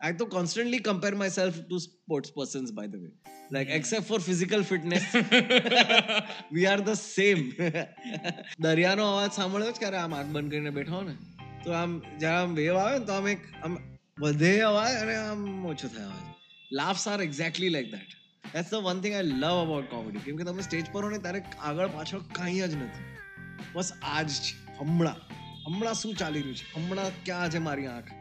I to constantly compare myself to sports persons, by the way. Like, except for physical fitness, we are the same. દરિયાનો અવાજ સાંભળ્યો જ ક્યારે આમ હાથ બંધ કરીને બેઠો ને તો આમ જ્યારે આમ વેવ આવે ને તો આમ એક આમ વધે અવાજ અને આમ ઓછો થાય અવાજ laughs are exactly like that that's the one thing I love about comedy કેમ કે તમે સ્ટેજ પર હો ને ત્યારે આગળ પાછળ કાંઈ જ નથી બસ આજ છે હમણાં હમણાં શું ચાલી રહ્યું છે હમણાં ક્યાં છે મારી આંખ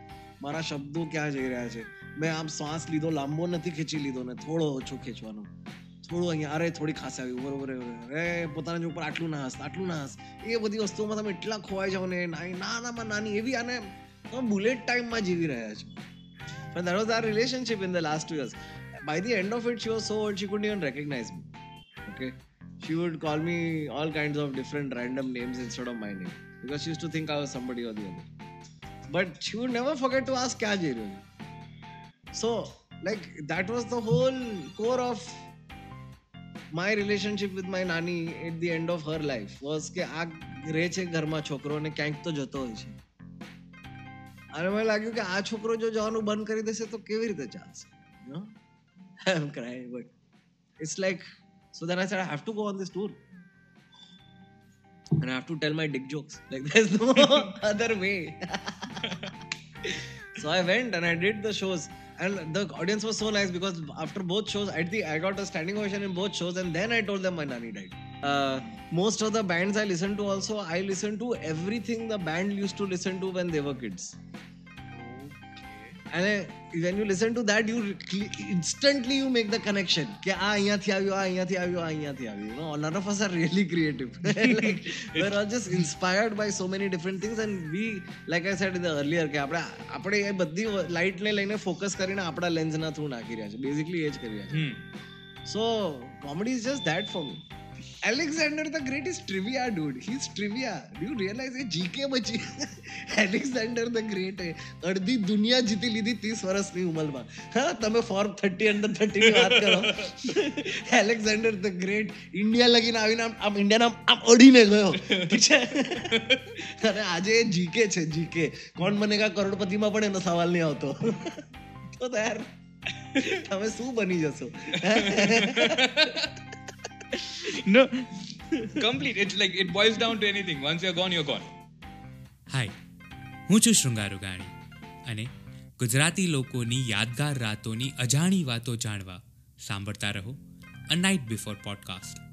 મારા શબ્દો ક્યાં જઈ રહ્યા છે મેં આમ શ્વાસ લીધો લાંબો નથી ખેંચી લીધો ને થોડો ઓછો ખેંચવાનો થોડું અહીંયા અરે થોડી ખાસ આવી ઉપર ઉપર અરે પોતાના ઉપર આટલું ના હસ આટલું ના હસ એ બધી વસ્તુઓમાં તમે એટલા ખોવાઈ જાઓ ને નાનામાં નાની એવી આને તમે બુલેટ ટાઈમમાં જીવી રહ્યા છો પણ that was our relationship in the last two years by the end of it, she was so old she couldn't even recognize me. Okay, she would call me all kinds of different random names instead of my name because she used to think I was somebody or the other. But she would never forget to ask kya jai rahi. So, like that was the whole core of my relationship with my nani at the end of her life was કે આ રહે છે ઘરમાં છોકરો ને ક્યાંક તો જતો હોય છે અને મને લાગ્યું કે આ છોકરો જો જવાનું બંધ કરી દેશે તો કેવી રીતે ચાલશે no I am crying but it's like so then I said I have to go on this tour and I have to tell my dick jokes. Like there's no other way. So I went and I did the shows. And the audience was so nice because after both shows, at the I got a standing ovation in both shows, and then I told them my nanny died. Uh, most of the bands I listen to also, I listen to everything the band used to listen to when they were kids. અને when you listen to that you instantly you make the connection કે આ અહીંયાથી આવ્યો આ અહીંયાથી આવ્યો આ અહીંયાથી આવ્યો no none of us are really creative like we're are just inspired by so many different things and we like I said in the earlier કે આપણે આપણે એ બધી લાઇટને લઈને ફોકસ કરીને આપણા લેન્સના થ્રુ નાખી રહ્યા છે બેઝિકલી એ જ કરી રહ્યા છે so comedy is just that for me Alexander the Great is trivia, dude. He's trivia. Do you realize એ જીકે બચી એલેક્ઝાન્ડર ધ ગ્રેટ એ અડધી દુનિયા જીતી લીધી ત્રીસ વર્ષની ઉંમરમાં હા તમે ફોર્મ થર્ટી અંડર થર્ટીની વાત કરો એલેક્ઝાન્ડર ધ ગ્રેટ ઇન્ડિયા લગીને આવીને આમ આમ ઇન્ડિયાના આમ અડીને ગયો ઠીક આજે એ જીકે છે જીકે કોણ કા કરોડપતિમાં પણ એનો સવાલ નહીં આવતો તો યાર તમે શું બની જશો no, complete. It's like it boils down to anything. Once you're gone, you're gone. હાય હું છું શૃંગાર ઉગાણી અને ગુજરાતી લોકોની યાદગાર રાતોની અજાણી વાતો જાણવા સાંભળતા રહો અ નાઇટ બિફોર પોડકાસ્ટ